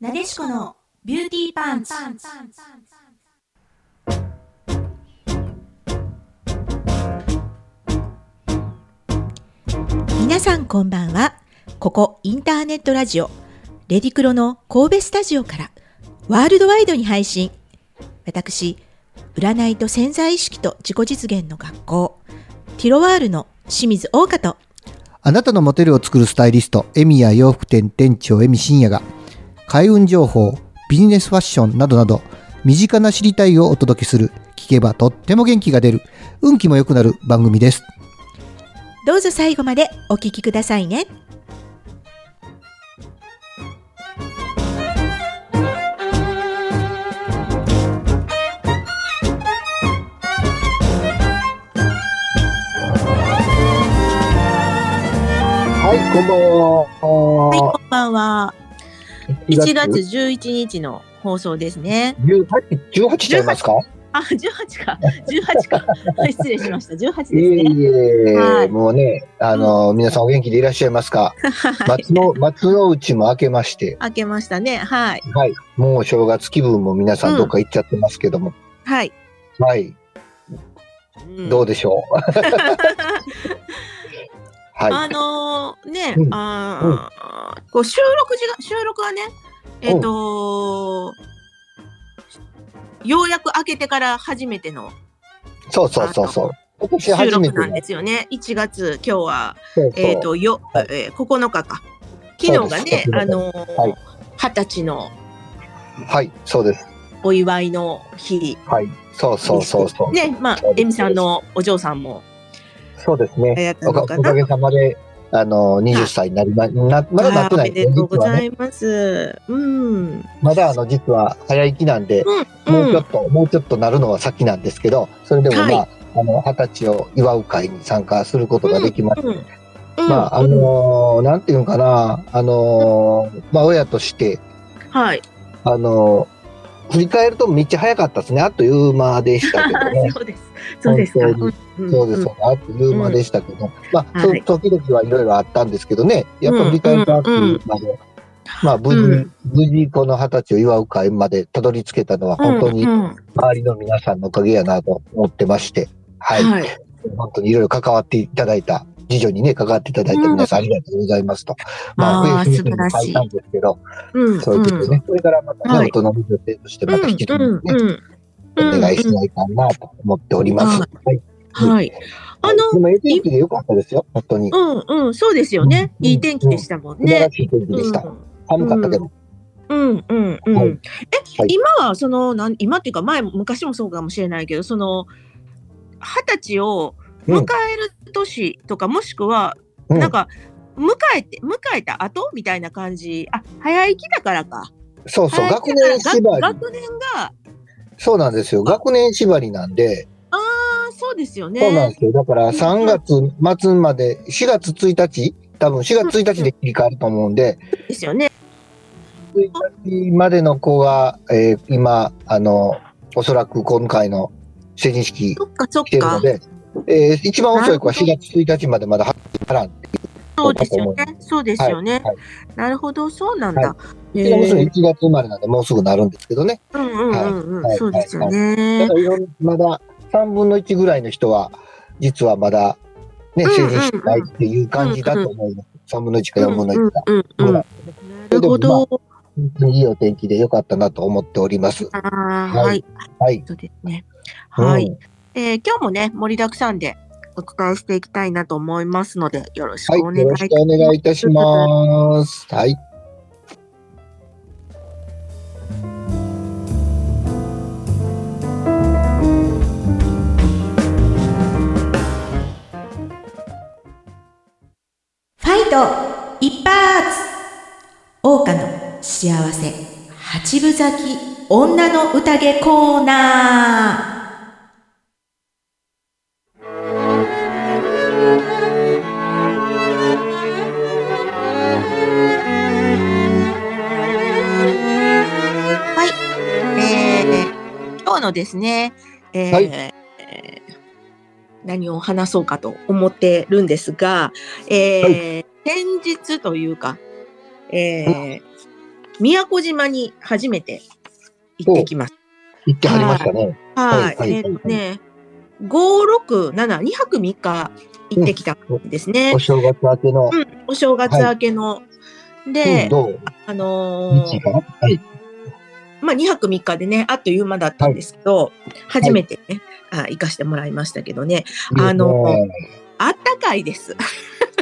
なでしこのビューティーパンツ。皆さんこんばんは。ここインターネットラジオ、レディクロの神戸スタジオからワールドワイドに配信。私、占いと潜在意識と自己実現の学校、ティロワールの清水大香とあなたのモテルを作るスタイリスト、エミや洋服店店長エミ深也が、開運情報、ビジネスファッションなどなど、身近な知りたいをお届けする、聞けばとっても元気が出る、運気も良くなる番組です。どうぞ最後までお聞きくださいね。はい、こんばんは。はい、こんばんは。1 1月11日の放送ですね。18、18ちゃいますか？あ、18か。18か。失礼しました。18ですいえね。いえ、はいもうね、あの、皆さんお元気でいらっしゃいますか？はい。松の、松の内も明けまして、明けましたね。はい。はい、もう正月気分も皆さんどっか行っちゃってますけども、はい。はい、うんどうでしょう？はい。あのーね、うんあーこう収録時が収録はね、えっ、とようやく開けてから初めてのそうそうそうそう。今年収初めて録なんですよね。1月今日はえっ、とよ、はいえー9日か。昨日がねす、あのーはい二十歳のはい、そうです。お祝いの日はい、そうそうそうそう。ね、まあえみさんのお嬢さんもそうですね。おか。おかげさまで、あの、20歳になりま、なまだなってないあーおめでとうご実はね。ざいます。うん。まだあの、実は早生きなんで、うん。もうちょっと、もうちょっとなるのは先なんですけど、それでもまあ、はいあの、二十歳を祝う会に参加することができまして、うんうんまあ、あのーなんていうんかな、あのーまあ、親として、はい。あのー振り返るとめっちゃ早かったですね。あっという間でしたけどね。そうです。そうですか。そうです、あっという間でしたけど、まあ、はい。そ時々はいろいろあったんですけどね、やっぱり振り返るとあっという間で、まあ、無事、うん。無事この二十歳を祝う会までたどり着けたのは本当に周りの皆さんのおかげやなと思ってまして、はい。はい。本当にいろいろ関わっていただいた、次女にね、関わっていただいた皆さんありがとうございますと。まあ、あーフェイスブックに素晴らしい書いたんですけど、うんそういうことでね、これからまたね、はい。大人の女性としてまた引き続きね、うんお願いしないかなと思っております。はい。はい。あの、でも、ええ天気でよかったですよ、本当に。うんうん、そうですよね。うんいい天気でしたもんね。素晴らしい天気でした。寒かったけど。うんうんうん。はいえ、はい今はそのなん今っていうか前も昔もそうかもしれないけど、その二十歳を迎える年とか、もしくはうんなんか迎えて迎えた後？みたいな感じ。あ、早生きだからか。そうそう、学年縛り。が学年がそうなんですよ。学年縛りなんで、ああそうですよね。そうなんですよ。だから3月末まで、4月1日、多分4月1日で切り替わると思うんで、ですよね。1日までの子が、えー今、あの、おそらく今回の成人式来てるの。で、えー一番遅い子は4月1日までまだ払ってそうですよね。そうですよね。はいなるほど、そうなんだ。うちの娘へえ1月生まれなんでもうすぐなるんですけどね。うんうんうんうん、はいそうですよだねか。らいろんまだ3分の1ぐらいの人は、実はまだ、ね、成人式ないっていう感じだと思います。3分の1か4分の1が。うんうんうん。なるほど。いいお天気でよかったなと思っております。ははいい、はい。そうですね。はい、うんえー今日もね盛りだくさんでお伝えしていきたいなと思いますのでよろしくはい。お願いよろしくお願いいたします。はい。ファイト一発桜花の幸せ八分咲き女の宴コーナーのですね、えーはいえー何を話そうかと思ってるんですが、えーは先日というか、えー宮古島に初めて行ってきます。行ってはりましたね。はい。はいはいえっ、とね、5、6、7、2泊3日行ってきたんですね。お正月明けの。うん、お正月明けの。うん、で、どう？あのーはい。まあ、2泊3日でね、あっという間だったんですけど、初めてね、あ行かしてもらいましたけどね、あのあったかいです。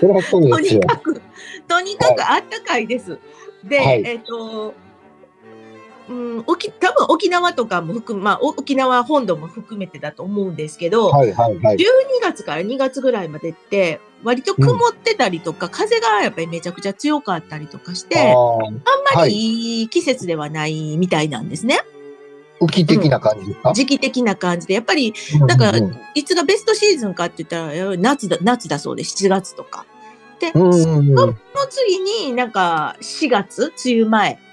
とですよ。にかく、とにかくあったかいです。で、はいえっ、と、うん、沖多分沖縄とかも含む、まあ、お沖縄本土も含めてだと思うんですけど、はいはいはい。12月から2月ぐらいまでって、割と曇ってたりとか、風がやっぱりめちゃくちゃ強かったりとかして、あんまりいい季節ではないみたいなんですね。浮き的な感じですか、時期的な感じで。やっぱり、うなんかうんいつがベストシーズンかって言ったら、や夏だ、夏だそうで、7月とか。で、うんそうんうんの次になんか4月、梅雨前。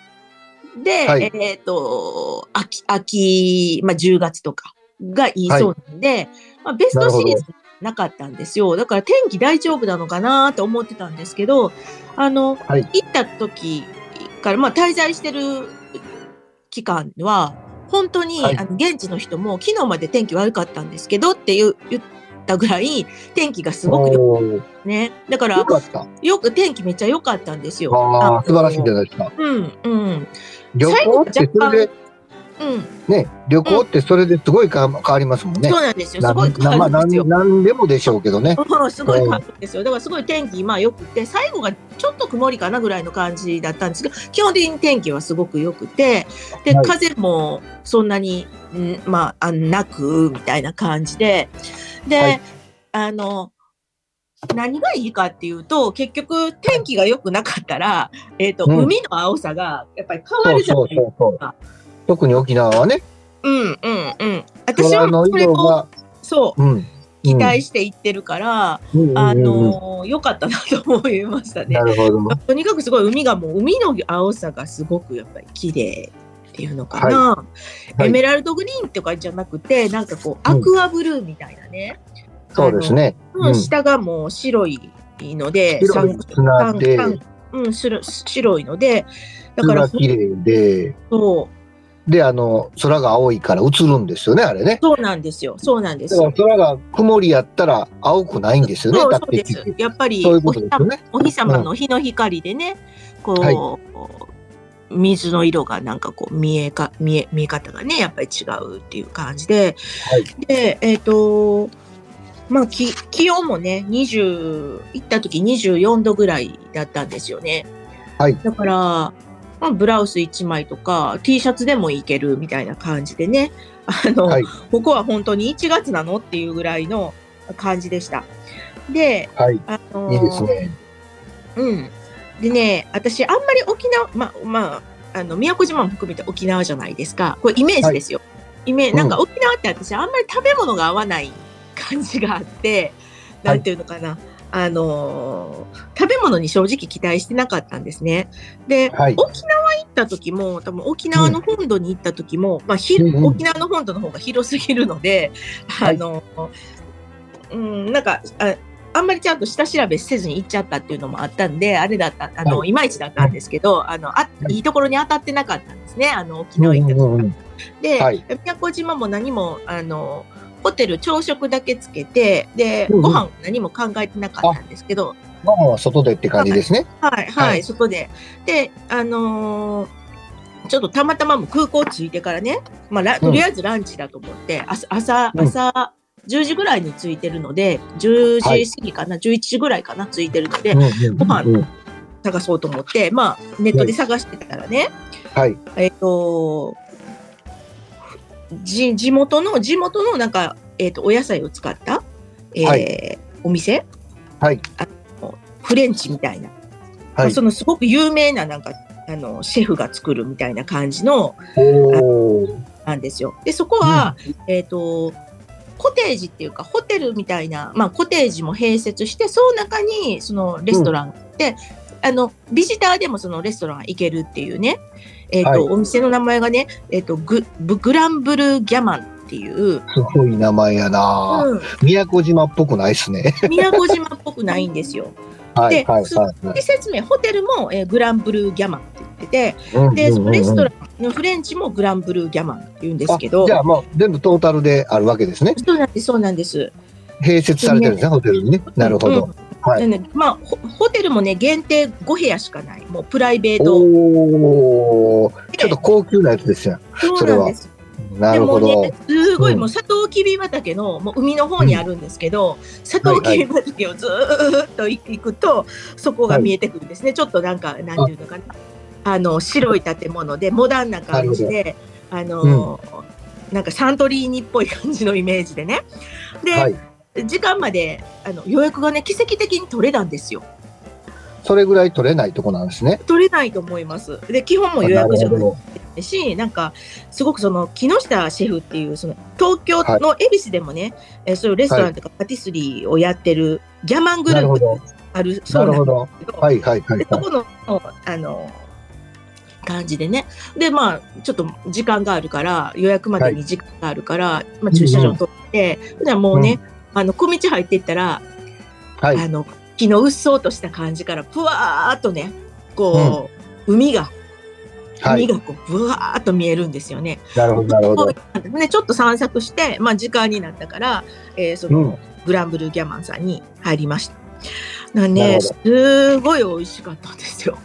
で、はいえっ、と、秋、秋、まあ10月とかがいいそうなんで、まあベストシーズンなかったんですよ。だから天気大丈夫なのかなと思ってたんですけど、あの、はい行った時から、まあ滞在してる期間は、本当に、はいあの現地の人も昨日まで天気悪かったんですけどって言う言ったぐらい天気がすごくよね。だからよ、く天気めっちゃ良かったんですよ。ああ、素晴らしいんじゃいないですか。うん、うん、旅行ってそれで、うん。ね、旅行ってそれですごいか変わりますもんね。そうなんですよ。すごい変わるんですよ。なんでもでしょうけどね。う んすごい変わるんですよ。だからすごい天気、まあ良くて、最後がちょっと曇りかなぐらいの感じだったんですけど、基本的に天気はすごく良くて、で、はい風もそんなに、んまあ、あなく、みたいな感じで、で、はいあの、何がいいかっていうと、結局天気が良くなかったら、えっ、と、うん海の青さがやっぱり変わるじゃないそうそうか。特に沖縄はね、うんうんうん。私はそれをそううん。期待していってるから、うんうんあうんうんの良かったなと思いましたねな。るほど。とにかくすごい海がもう海の青さがすごくやっぱり綺麗っていうのかな、はいエメラルドグリーンとかじゃなくてなんかこうアクアブルーみたいなね、そうですね。うん。うん下がもう白いので白い砂で、三うん、白白いのでだから砂綺麗で、そう。で、あの、空が青いから映るんですよね、あれね。そうなんですよ。そうなんですよ。空が曇りやったら青くないんですよね、そうです。やっぱりお日様ね。お日様の日の光でね、こう、はい。水の色がなんかこう見えか見え見え方がねやっぱり違うっていう感じで、はい。でえっ、とまあ気気温もね20行った時24度ぐらいだったんですよね。はいだから、まあ、ブラウス1枚とか T シャツでもいけるみたいな感じでねあの、はいここは本当に1月なのっていうぐらいの感じでした。で、はい。あのいいですね。うん。でね、私、あんまり沖縄、ま、まあ、あの、宮古島も含めて沖縄じゃないですか。これイメージですよ。イメージ、なんか沖縄って私、あんまり食べ物が合わない感じがあって、はい。なんていうのかな。あのー食べ物に正直期待してなかったんですね。で、はい。沖縄行った時も、多分沖縄の本土に行った時も、まあ、ひうんうん。沖縄の本土の方が広すぎるので、はい。あの、うん、なんか、ああんまりちゃんと下調べせずに行っちゃったっていうのもあったんで、あれだった、あの、、はい。まいちだったんですけど、あの、あ、い。いいところに当たってなかったんですね、あの、沖縄行った時うんうんうん。で、はい。宮古島も何も、あの、ホテル朝食だけつけて、で、ご飯何も考えてなかったんですけど、ご飯は外でって感じですね。はい、はい、はい。外で。で、あのーちょっとたまたまも空港着いてからね、まあ、ラとりあえずランチだと思って、朝、朝、うん。朝、10時ぐらいに着いてるので、10はい時過ぎかな、11時ぐらいかな、着いてるので、ご飯うん探そうと思って、まあ、ネットで探してたらね、はい。えっ、と、じ、地元の、地元のなんか、えっ、と、お野菜を使った、えーはお店？はい。フレンチみたいな。はい。そのすごく有名ななんか、あの、シェフが作るみたいな感じの、なんですよ。で、そこは、えっ、と、コテージっていうか、ホテルみたいな、まあ、コテージも併設して、その中に、そのレストランで、あの、ビジターでもそのレストラン行けるっていうね、えっ、と、はいお店の名前がね、えっ、とグ、ブグランブルギャマンっていう、すごい名前やな、うん、宮古島っぽくないっすね。宮古島っぽくないんですよ。はい。ではい。そはい。で、説明、ホテルも、えーグランブルーギャマンって言ってってて、うんで、そのレストラン。ンのフレンチもグランブルーギャマンって言うんですけど、あじゃあもう全部トータルであるわけですね。そうなんです、そうなんです。併設されてるんですね、ホテルにね。なるほど。はいでねまあホ、ホテルもね、限定5部屋しかない。もうプライベート。おーちょっと高級なやつですよ。そうなんです。なるほど。でもね、すごい、うんもうサトウキビ畑のもう海の方にあるんですけど、サトウキビ畑をずーっと行くと、そこが見えてくるんですね。ちょっとなんか、なんていうのかな。あの、白い建物で、モダンな感じで、あの、なんかサントリーニっぽい感じのイメージでね。で、はい。時間まであの予約がね、奇跡的に取れたんですよ。それぐらい取れないとこなんですね。取れないと思います。で、基本も予約じゃないし、なんか、すごくその木下シェフっていう、その東京の恵比寿でもね、えそういうレストランとかパティスリーをやってるギャマングループがあるそうなんですけど、はいはいはい、でそこの、あの、感じでね。で、まあ、ちょっと時間があるから、予約までに時間があるから、まあ、駐車場取って、じゃあもうね、あの、小道入っていったら、はい、あの、木のうっそうとした感じから、ぷわーっとね、こう、海が、海がこう、ぶわーっと見えるんですよね。なるほど、なるほど。ね、ちょっと散策して、まあ、時間になったから、えー、その、うん。グランブルーギャマンさんに入りました。なんね、すごい美味しかったんですよ。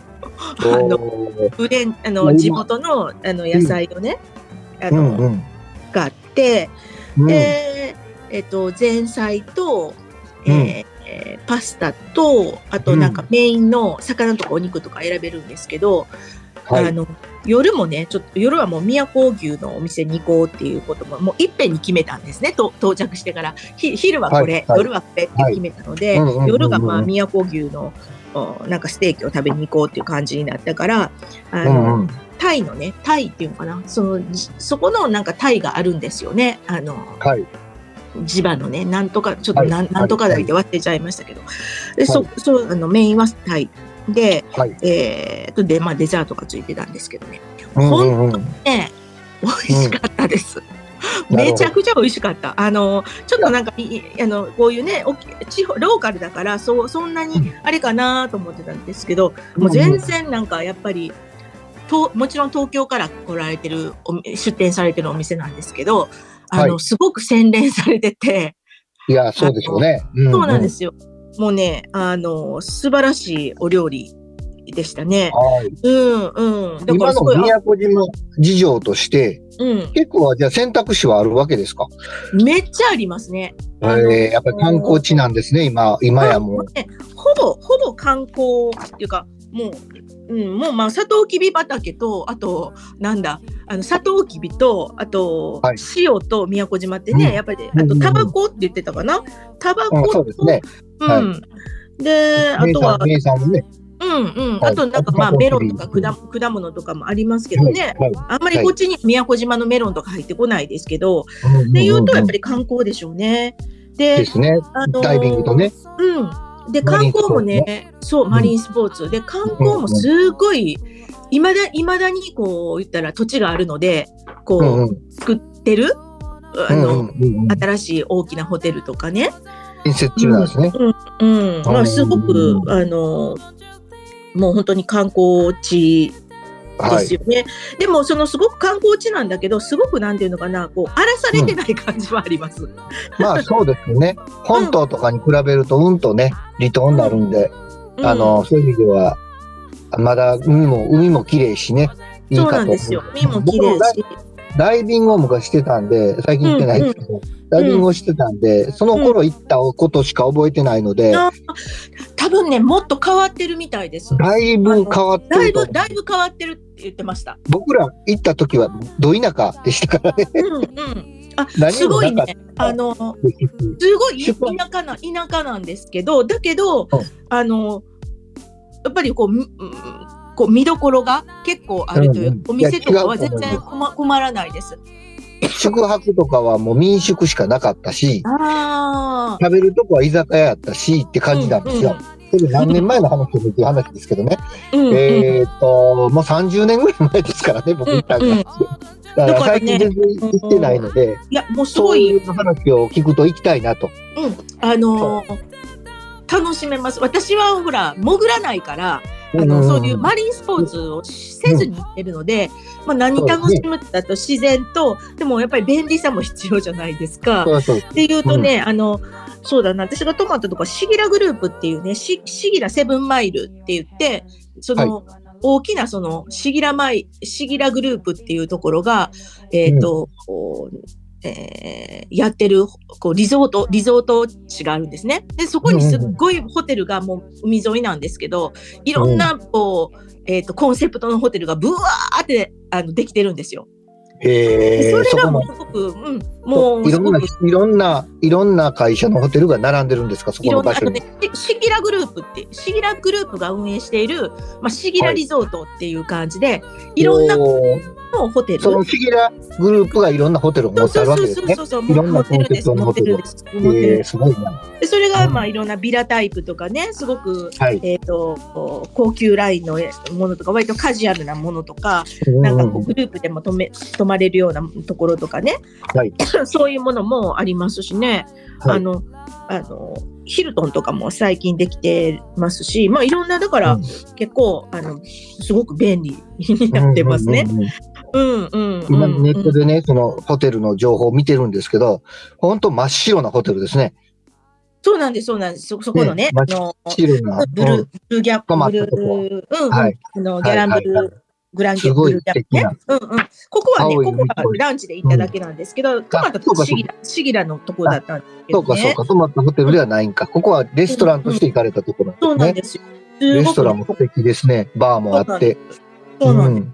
あの、フレン、あの、地元の、あの、野菜をね、うん、あの、うんうん、使って、で、えっ、と、前菜と、えーえー、パスタと、あとなんかメインの魚とかお肉とか選べるんですけど、はい、あの、夜もね、ちょっと夜はもう宮古牛のお店に行こうっていうことも、もういっぺんに決めたんですね、と到着してから。昼はこれ、はいはい、夜はこれって決めたので、夜がまあ宮古牛のなんかステーキを食べに行こうっていう感じになったから、あの、うんうん、タイのね、タイっていうのかな、その、そこのなんかタイがあるんですよね。あの、はい地場のね、なんとか、ちょっとなん,、なんとかだけで忘れちゃいましたけど、でそそうあのメインはタイで、はい、えー、とで、まあ、デザートがついてたんですけどね、本当にね、美味しかったです。うん、めちゃくちゃ美味しかった。あの、ちょっとなんか、あの、こういうね、地方、ローカルだから、そう、そんなにあれかなと思ってたんですけど、もう全然なんか、やっぱり、ともちろん東京から来られてる、出店されてるお店なんですけど、あの、はい、すごく洗練されてて。いや、そうでしょうね。うんうん、そうなんですよ。もうね、あの、素晴らしいお料理でしたね。はい。うんうん。だから今の宮古島事情として、うん、結構じゃあ選択肢はあるわけですか？めっちゃありますね。えー、やっぱり観光地なんですね、今、今やもう。ね、ほぼ、ほぼ観光っていうか、もう、うん、もうまあ、サトウキビ畑と、あと、なんだ、あの、サトウキビと、あと、はい、塩と宮古島ってね、うん、やっぱり、あと、タバコって言ってたかな？タバコと、そうん。はい、で、あとは。うんうん。あと、なんかまあ、メロンとか果果物とかもありますけどね。はい、あんまりこっちに宮古島のメロンとか入ってこないですけど、で言うと、やっぱり観光でしょうね。で、ですね。あのー、ダイビングとね。うん。で、観光もね、そう、マリンスポーツ。で、観光もすごい、いまだ、いまだに、こう、言ったら土地があるので、こう、作ってる、あの、新しい大きなホテルとかね。建設中なんですね。うん。うん。まあ、すごく、あの、もう本当に観光地ですよね。はい、でも、そのすごく観光地なんだけど、すごくなんていうのかな、こう、荒らされてない感じはあります。うん、まあ、そうですよね。本島とかに比べると、うんとね、離島になるんで、うん、あの、そういう意味では、まだ海も、海も綺麗しね、いいかと。そうなんですよ。海も綺麗し。ダイビングを昔してたんで、最近行ってないですけど、うんうん、ダイビングをしてたんで、うん、その頃行ったことしか覚えてないので、うん、多分ね、もっと変わってるみたいです。だいぶ変わってるだいぶ、だいぶ変わってるって言ってました。僕ら行った時は、ど田舎でしたからね。うんうん。あ、すごいね。あの、すごい田舎な、田舎なんですけど、だけど、うん、あの、やっぱりこう、こう見どころが結構あるという、うんうん、お店とかは全然困困らないです。宿泊とかはもう民宿しかなかったし、あ食べるとこは居酒屋やったしって感じなんですよ。それ何年前の話という話ですけどね。うんうん、えっと、もう30年ぐらい前ですからね、僕行ったんが。だから最近全然行ってないので、いや、もうすごい。そういう話を聞くと行きたいなと。うん。あのー、楽しめます。私はほら、潜らないから、あの、うん。そういうマリンスポーツをせずに行ってるので、まあ何楽しむってだと自然と、でもやっぱり便利さも必要じゃないですか。っていうとね、あの、そうだな、私が泊まったとこはシギラグループっていうね、シシギラセブンマイルって言って、その、大きなそのシギラマイ、シギラグループっていうところが、えっ、と、こうえーやってる、こう、リゾート、リゾート地があるんですね。で、そこにすっごいホテルがもう海沿いなんですけど、いろんな、こう、えっ、と、コンセプトのホテルがブワーって、あの、できてるんですよ。へそれがもうそこもすごく、うん、もう、いろんな、いろんな、いろんな会社のホテルが並んでるんですか、そこいろんな、の場所にシシギラグループって、シギラグループが運営している、まあ、シギラリゾートっていう感じで、い、ろんなホテル。そのフィギュラグループがいろんなホテルを持ってあるわけですね。そうそういろんな持ってるんです。コンセプトの持ってるんです。です。すごいな。でそれが、うんまあ、いろんなビラタイプとかね、すごく、はい。えっ、と、高級ラインのものとか、割とカジュアルなものとか、なんかこうグループでも泊め泊まれるようなところとかね、はいそういうものもありますしね、はいあの、あの、ヒルトンとかも最近できてますし、まあいろんな、だからうん結構、あの、すごく便利になってますね。うんうん。今ネットでね、そのホテルの情報を見てるんですけど、本当真っ白なホテルですね。そうなんです、そうなんです。そ、そこのね、ねあの。ブルー、ブルーギャップ、ブルー、うん、うん、はいあの、ギャランブルグランギすごいブルャップね素。うんうん。ここはね、ここはランチで行っただけなんですけど、泊まったとそうかこシギラ、シギラのとこだったんですけどね。そうかそうか、泊まったホテルではないんか。ここはレストランとして行かれたところそうなでなんんですよ。すね。レストランも素敵ですね。バーもあって。そうなんです。ん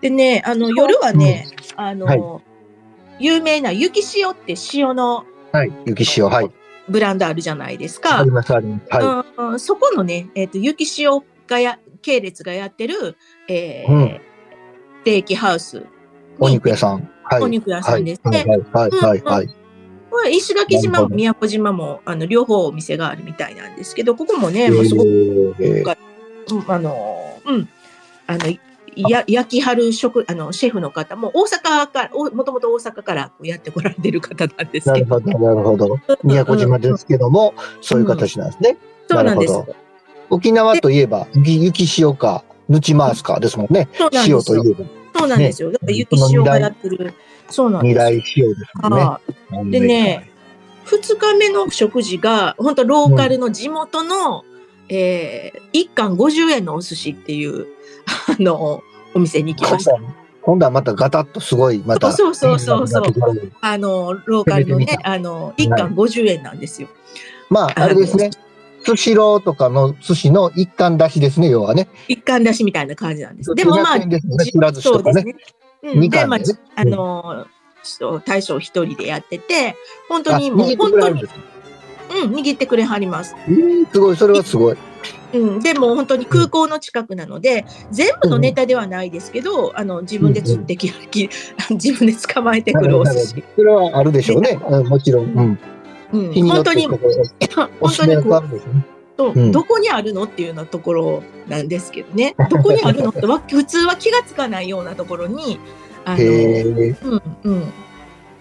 でね、あの、夜はね、あの、はい有名な雪塩って塩のはい。雪塩、はい。ブランドあるじゃないですかあり。ます、あります。はうんうんそこのね、えっ、と、雪塩がや、系列がやってる、えーうんステーキハウス。お肉屋さん。はい。お肉屋さんですはい、ね。はい、はい、はい。これ石垣島も宮古島も、あの、両方お店があるみたいなんですけど、ここもね、もうすごく、えーうんあの、うん、あの、や焼きはる食、あの、シェフの方も大阪から、おもともと大阪からやってこられてる方なんですけど。なるほど、なるほど。宮古島ですけども、そういう形なんですね。そうなんです。沖縄といえば、雪雪塩か、ぬちマースかですもんね。そうなんですよ塩といえば、そうなんですよ。だから雪塩がやってる。そうなんです二大塩ですもんね。はいでね、二日目の食事が、本当ローカルの地元の、えー、一貫50円のお寿司っていう、あの、お店に行きました。今度はまたガタッとすごい、また。そうそうそうそうあの、ローカルのねあの、一貫50円なんですよ。まあ、あれですね。スシローとかの寿司の一貫出しですね、要はね。一貫出しみたいな感じなんです。でもまあ、200円ですねそうですね。うん、で、まああの、そう大将一人でやってて、本当にあもう、握って本当に、うん、握ってくれはります。えーすごい、それはすごい。うん、でも本当に空港の近くなので、全部のネタではないですけど、あの自分で釣ってき、き 自分で捕まえてくるお寿司。それはあるでしょうね。うんもちろん。うん。うん、本当に、本当にこううんどこにあるのっていうようなところなんですけどね。どこにあるのってわ普通は気がつかないようなところに、あの。うん、うん。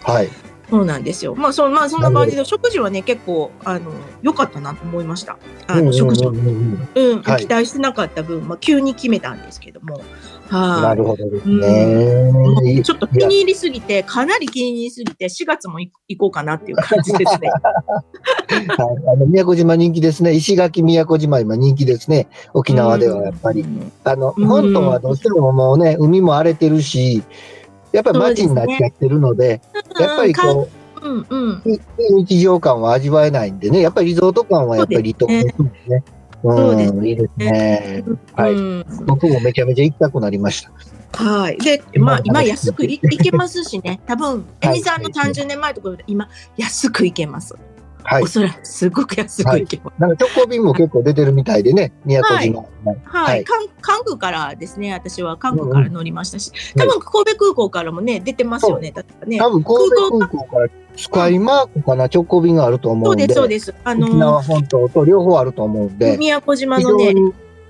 はい。そうなんですよ。まあ、そまあ、そんな感じで、食事はね、結構、あの、良かったなと思いました。あの、食事。うん期待してなかった分、まあ、急に決めたんですけども。はい、なるほどですもね。うちょっと気に入りすぎて、かなり気に入りすぎて、4月も行行こうかなっていう感じですね。はいあの宮古島人気ですね。石垣宮古島今人気ですね。沖縄ではやっぱり。うんあの、うん本島はどうしてももうね、海も荒れてるし、やっぱり街になっちゃってるので、やっぱりこうんうん。う、いい日常感は味わえないんでね、やっぱりリゾート感はやっぱり離島ですね。そうですうん、いいですね。はいうん僕もめちゃめちゃ行きたくなりました。はい。で、まあ、今安くい行けますしね。多分、エミさんの30年前とかより今、安く行けます。はいお。そらく、すごく安く行けます。なんか直行便も結構出てるみたいでね、宮古島。はい。はい関関空からですね、私は関空から乗りましたし、多分神戸空港からもね、出てますよね、確かね。多分神戸空港からスカイマークかな、直行便があると思で、そううんです、そうです。あ沖の縄、本島と両方あると思うんで、宮古島非のね、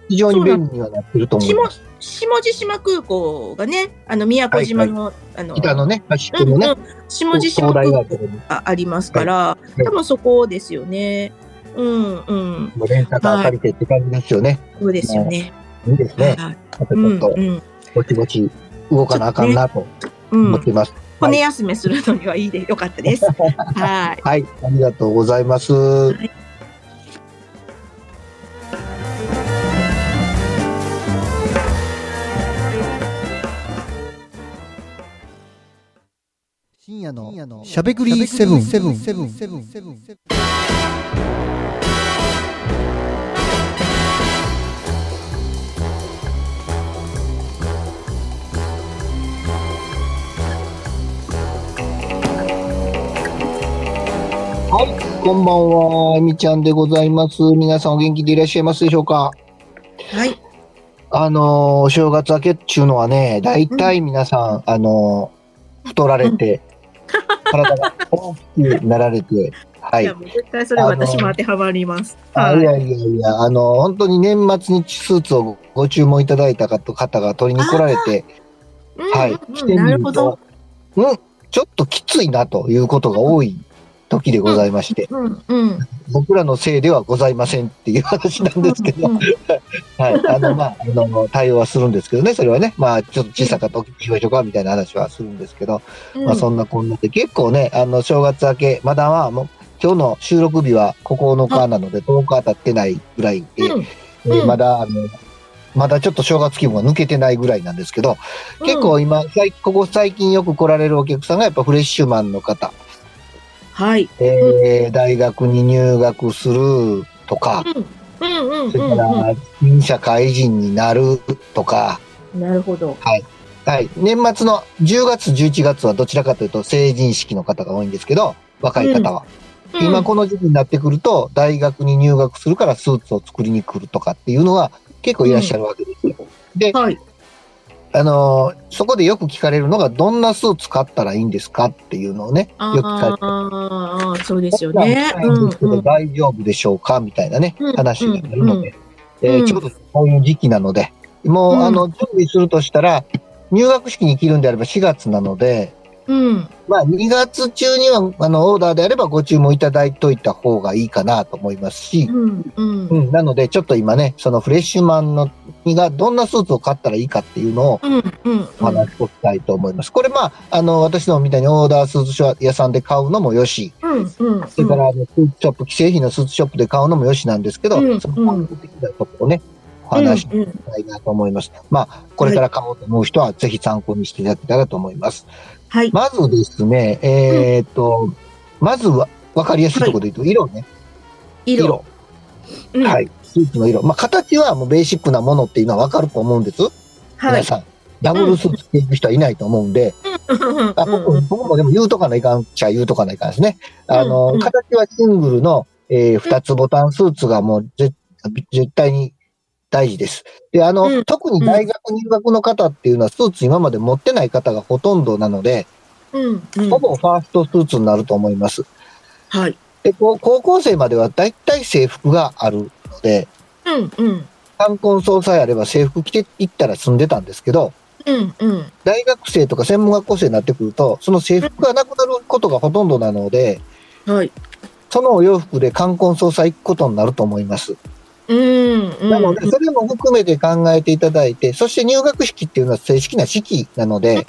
非常に便利にはなってると思い下ます。下地島空港がね、あの宮古島の、あの、北のね、端っうんうん下地島空港がありますから、い多分そこですよね。うんうん、もうレンタカー借りてって感じですよね。そうですよね。いいですね。はいまたちうんょっと、うんぼちぼち動かなあかんなとうん思っています。骨休めするのにはいいでよかったです。はい。はい、ありがとうございます。い深夜のしゃべくりセブンセブンセブン。セブン。セブン。はい、こんばんは、えみちゃんでございます。皆さんお元気でいらっしゃいますでしょうか？はい。あのーお正月明けっちゅうのはね、大体皆さん、あのー太られて、体が大きくなられて、はいいや、。絶対それ私も当てはまります。あはいやいやいや、あのー本当に年末にスーツをご注文いただいた方が取りに来られて、はい、うん来うんなてみるとうん、ちょっときついなということが多い時でございまして、うんうん。僕らのせいではございませんっていう話なんですけど。う、ん はい、あの、まあ、あの、対応はするんですけどね、それはね、まあ、ちょっと小さかったお聞きしましょうか、みたいな話はするんですけど、うん。まあ、そんなこんなで、結構ね、あの、正月明け、まだまあ、もう、今日の収録日は9日なので、10日経ってないぐらいで、うん。えーうん。まだ、あの、まだちょっと正月気分が抜けてないぐらいなんですけど、結構今、最ここ最近よく来られるお客さんがやっぱフレッシュマンの方、はい。えー大学に入学するとか、うんうんうんそれかうんら新社会人になるとか、うん。なるほど。はい。年末の10月、11月はどちらかというと成人式の方が多いんですけど、若い方は。今この時期になってくると、大学に入学するからスーツを作りに来るとかっていうのが結構いらっしゃるわけですよ。で、はい。あのーそこでよく聞かれるのが、どんなスーツ買ったらいいんですかっていうのをね、よく聞かれてああ、そうですよね。大丈夫でしょうかみたいなね、うん話があるので、うん。うんえーちょうどこういう時期なので、もう、うん。あの、準備するとしたら、入学式に着るんであれば4月なので、うん。まあ、2月中には、あの、オーダーであればご注文いただいといた方がいいかなと思いますし、うん。うん。うん、なので、ちょっと今ね、そのフレッシュマンの、がどんなスーツを買ったらいいかっていうのをうん。うん。お話ししたいと思います。これ、まあ、あの、私どもみたいにオーダースーツ屋さんで買うのもよし、うん。うん。それから、あの、スーツショップ、既製品のスーツショップで買うのもよしなんですけど、うんその本格的なところをね、お話しうん。したいなと思います。まあ、これから買おうと思う人は、ぜひ参考にしていただけたらと思います。はい。まずですね、えーっと、まずは、わかりやすいところで言うと、色ね。色。うんはい。スーツの色。まあ、形はもうベーシックなものっていうのはわかると思うんです。はい。皆さん。ダブルスーツ着ていく人はいないと思うんで、うんあ僕僕もでも言うとかないかんっちゃ言うとかないかんですね。あの、うんうん形はシングルの、えー二つボタンスーツがもう絶絶対に大事です。で、あの、うん特に大学入学の方っていうのはスーツ今まで持ってない方がほとんどなので、うん。うんほぼファーストスーツになると思います。はい。で、こう高校生までは大体制服があるので、うん。うん。冠婚葬祭あれば制服着ていったら済んでたんですけど、うん。うん。大学生とか専門学校生になってくると、その制服がなくなることがほとんどなので、はい。そのお洋服で冠婚葬祭行くことになると思います。なので、それも含めて考えていただいて、そして入学式っていうのは正式な式なので。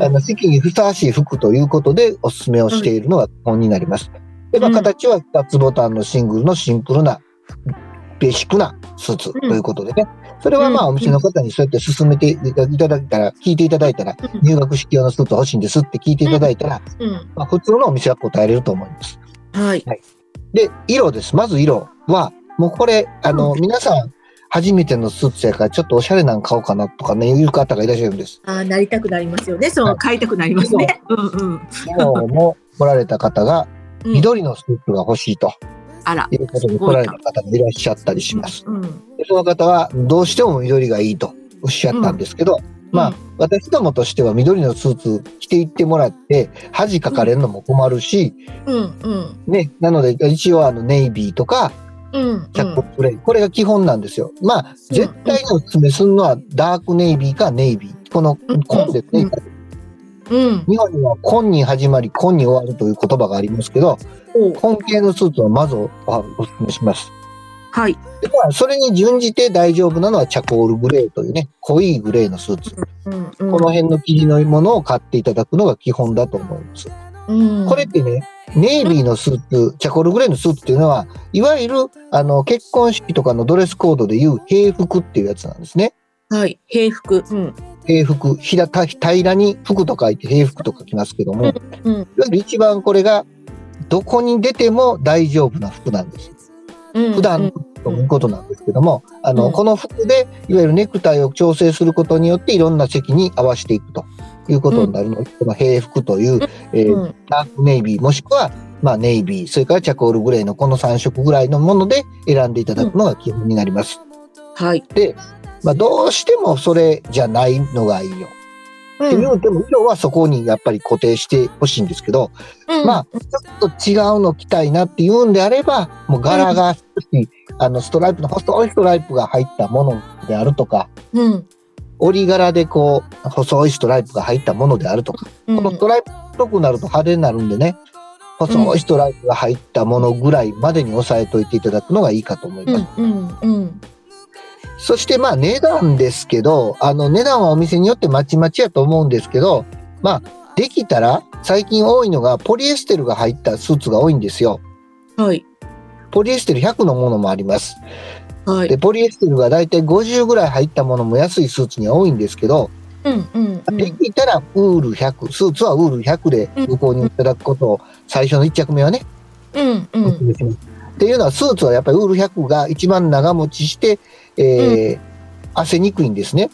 あの式にふさわしい服ということでお勧めをしているのが基本になります。で、まあ、うん形は2つボタンのシングルのシンプルな、ベーシックなスーツということでね。それはまあ、うんお店の方にそうやって勧めていただいたら、聞いていただいたら、うん入学式用のスーツ欲しいんですって聞いていただいたら、うん。まあ、普通のお店は答えれると思います。はい。で、色です。まず色は、もうこれ、あの、皆さん、初めてのスーツやから、ちょっとおしゃれなん買おうかなとかね、いう方がいらっしゃるんです。ああ、なりたくなりますよね。そう、買いたくなりますね。うんうん。今日も来られた方が、うん緑のスーツが欲しいとあら。いうことで来られた方がいらっしゃったりします。うん。でその方は、どうしても緑がいいとおっしゃったんですけど、まあ、私どもとしては緑のスーツ着ていってもらって、恥かかれるのも困るし、うんうん。ね、なので一応あのネイビーとか、うん。キャッププレイ、これが基本なんですよ。まあ、絶対にお勧めするのはダークネイビーかネイビー。このうん紺ですね。うん。日本には紺に始まり紺に終わるという言葉がありますけど、お紺系のスーツはまずおお勧めします。はい。でまあ、それに準じて大丈夫なのはチャコールグレーというね、濃いグレーのスーツ。うんうん、この辺の生地のものを買っていただくのが基本だと思います。うん、これってね、ネイビーのスーツ、チャコールグレーのスーツっていうのは、いわゆる、あの、結婚式とかのドレスコードでいう平服っていうやつなんですね。はい。平服。うん。平服、平た平らに服と書いて平服と書きますけども、うん。いわゆる一番これが、どこに出ても大丈夫な服なんです。うん。普段ということなんですけども、あの、うんこの服で、いわゆるネクタイを調整することによって、いろんな席に合わせていくということになるので、この平服という、えーうん。ダークネイビー、もしくは、まあ、ネイビー、それからチャコールグレーのこの3色ぐらいのもので選んでいただくのが基本になります。はい。で、まあ、どうしてもそれじゃないのがいいよ。ってうん。言うても、色はそこにやっぱり固定してほしいんですけど、うんまあ、ちょっと違うの着たいなって言うんであれば、もう柄が少し、あの、ストライプの細いストライプが入ったものであるとか、うん。折り柄でこう、細いストライプが入ったものであるとか、うん。このストライプっぽくなると派手になるんでね、細いストライプが入ったものぐらいまでに押さえといていただくのがいいかと思います。うん。うん。うん。そしてまあ値段ですけど、あの値段はお店によってまちまちやと思うんですけど、まあできたら最近多いのがポリエステルが入ったスーツが多いんですよ。はい。ポリエステル100のものもあります。はい。で、ポリエステルがだいたい50ぐらい入ったものも安いスーツには多いんですけど、うん。うん。うん。できたらウール100、スーツはウール100でご購入いただくことを最初の1着目はね、うん。うおん。っていうのはスーツはやっぱりウール100が一番長持ちして、えー汗にくいんですね。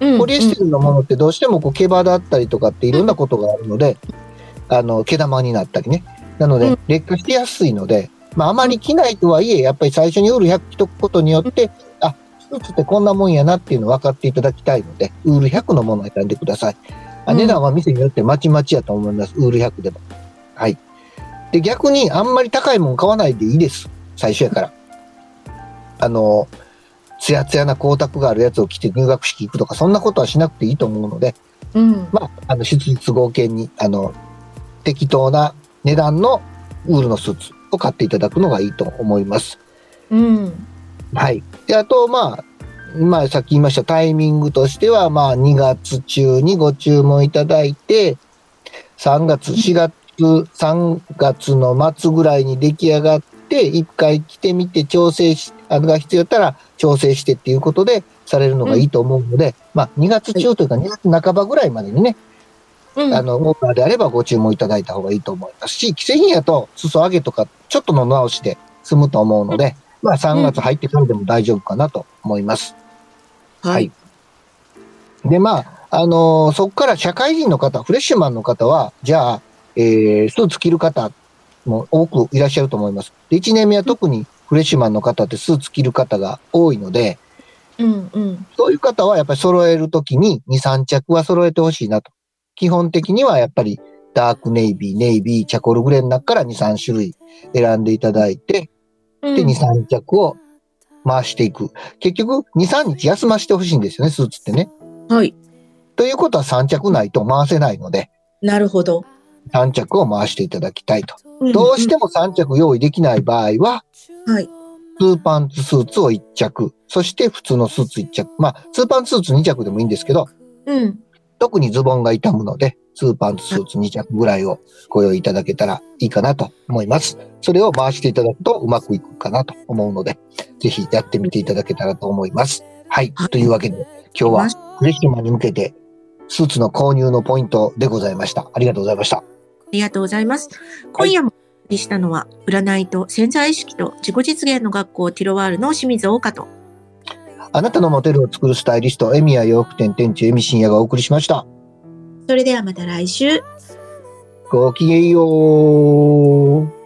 うん。ポリエステルのものってどうしてもこう毛羽だったりとかっていろんなことがあるので、あの、毛玉になったりね。なのでうん、劣化しやすいので、まああまり着ないとはいえ、やっぱり最初にウール100着とくことによって、あ、スーツってこんなもんやなっていうのを分かっていただきたいので、ウール100のものを選んでください。あうん値段は店によってまちまちやと思います。ウール100でも。はい。で、逆にあんまり高いもん買わないでいいです。最初やから。あの、ツヤツヤな光沢があるやつを着て入学式行くとか、そんなことはしなくていいと思うので、うん。まあ、あの、質実合計に、あの、適当な値段のウールのスーツを買っていただくのがいいと思います。うん。はい。で、あと、まあ、まあ、さっき言いましたタイミングとしては、まあ、2月中にご注文いただいて、3月、4月、3月の末ぐらいに出来上がって、一回着てみて調整し、あのが必要だったら調整してっていうことでされるのがいいと思うので、まあ、2月中というか2月半ばぐらいまでにね、うん。あの、オーダーであればご注文いただいた方がいいと思いますし、既製品やと裾上げとかちょっとの直しで済むと思うので、まあ3月入ってからでも大丈夫かなと思います。はい。で、まあ、あのーそこから社会人の方、フレッシュマンの方は、じゃあ、えー、スーツ着る方も多くいらっしゃると思います。で、1年目は特にフレッシュマンの方ってスーツ着る方が多いので、うん。うん。そういう方はやっぱり揃えるときに2、3着は揃えてほしいなと。基本的にはやっぱりダークネイビー、ネイビー、チャコールグレーの中から2、3種類選んでいただいて、うん。で、2、3着を回していく。結局、2、3日休ませてほしいんですよね、スーツってね。はい。ということは3着ないと回せないので、なるほど。3着を回していただきたいと。んどうしても3着用意できない場合は、はい。ツーパンツスーツを1着、そして普通のスーツ1着。まあ、ツーパンツスーツ2着でもいいんですけど、うん。特にズボンが傷むので、ツーパンツスーツ2着ぐらいをご用意いただけたらいいかなと思います。それを回していただくとうまくいくかなと思うので、ぜひやってみていただけたらと思います。はい。はいというわけで、今日はフレッシュマンに向けて、スーツの購入のポイントでございました。ありがとうございました。ありがとうございます。今夜もお送りしたのは、占いと潜在意識と自己実現の学校ティロワールの清水岡と、あなたのモデルを作るスタイリスト、エミヤ洋服店店長、エミシンヤがお送りしました。それではまた来週。ごきげんよう。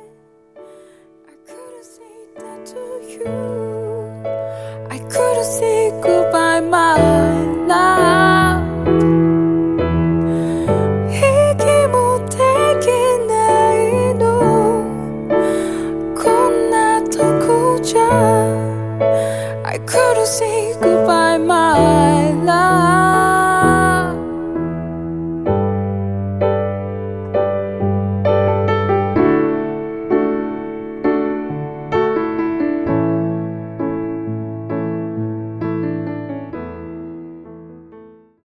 goodbye, my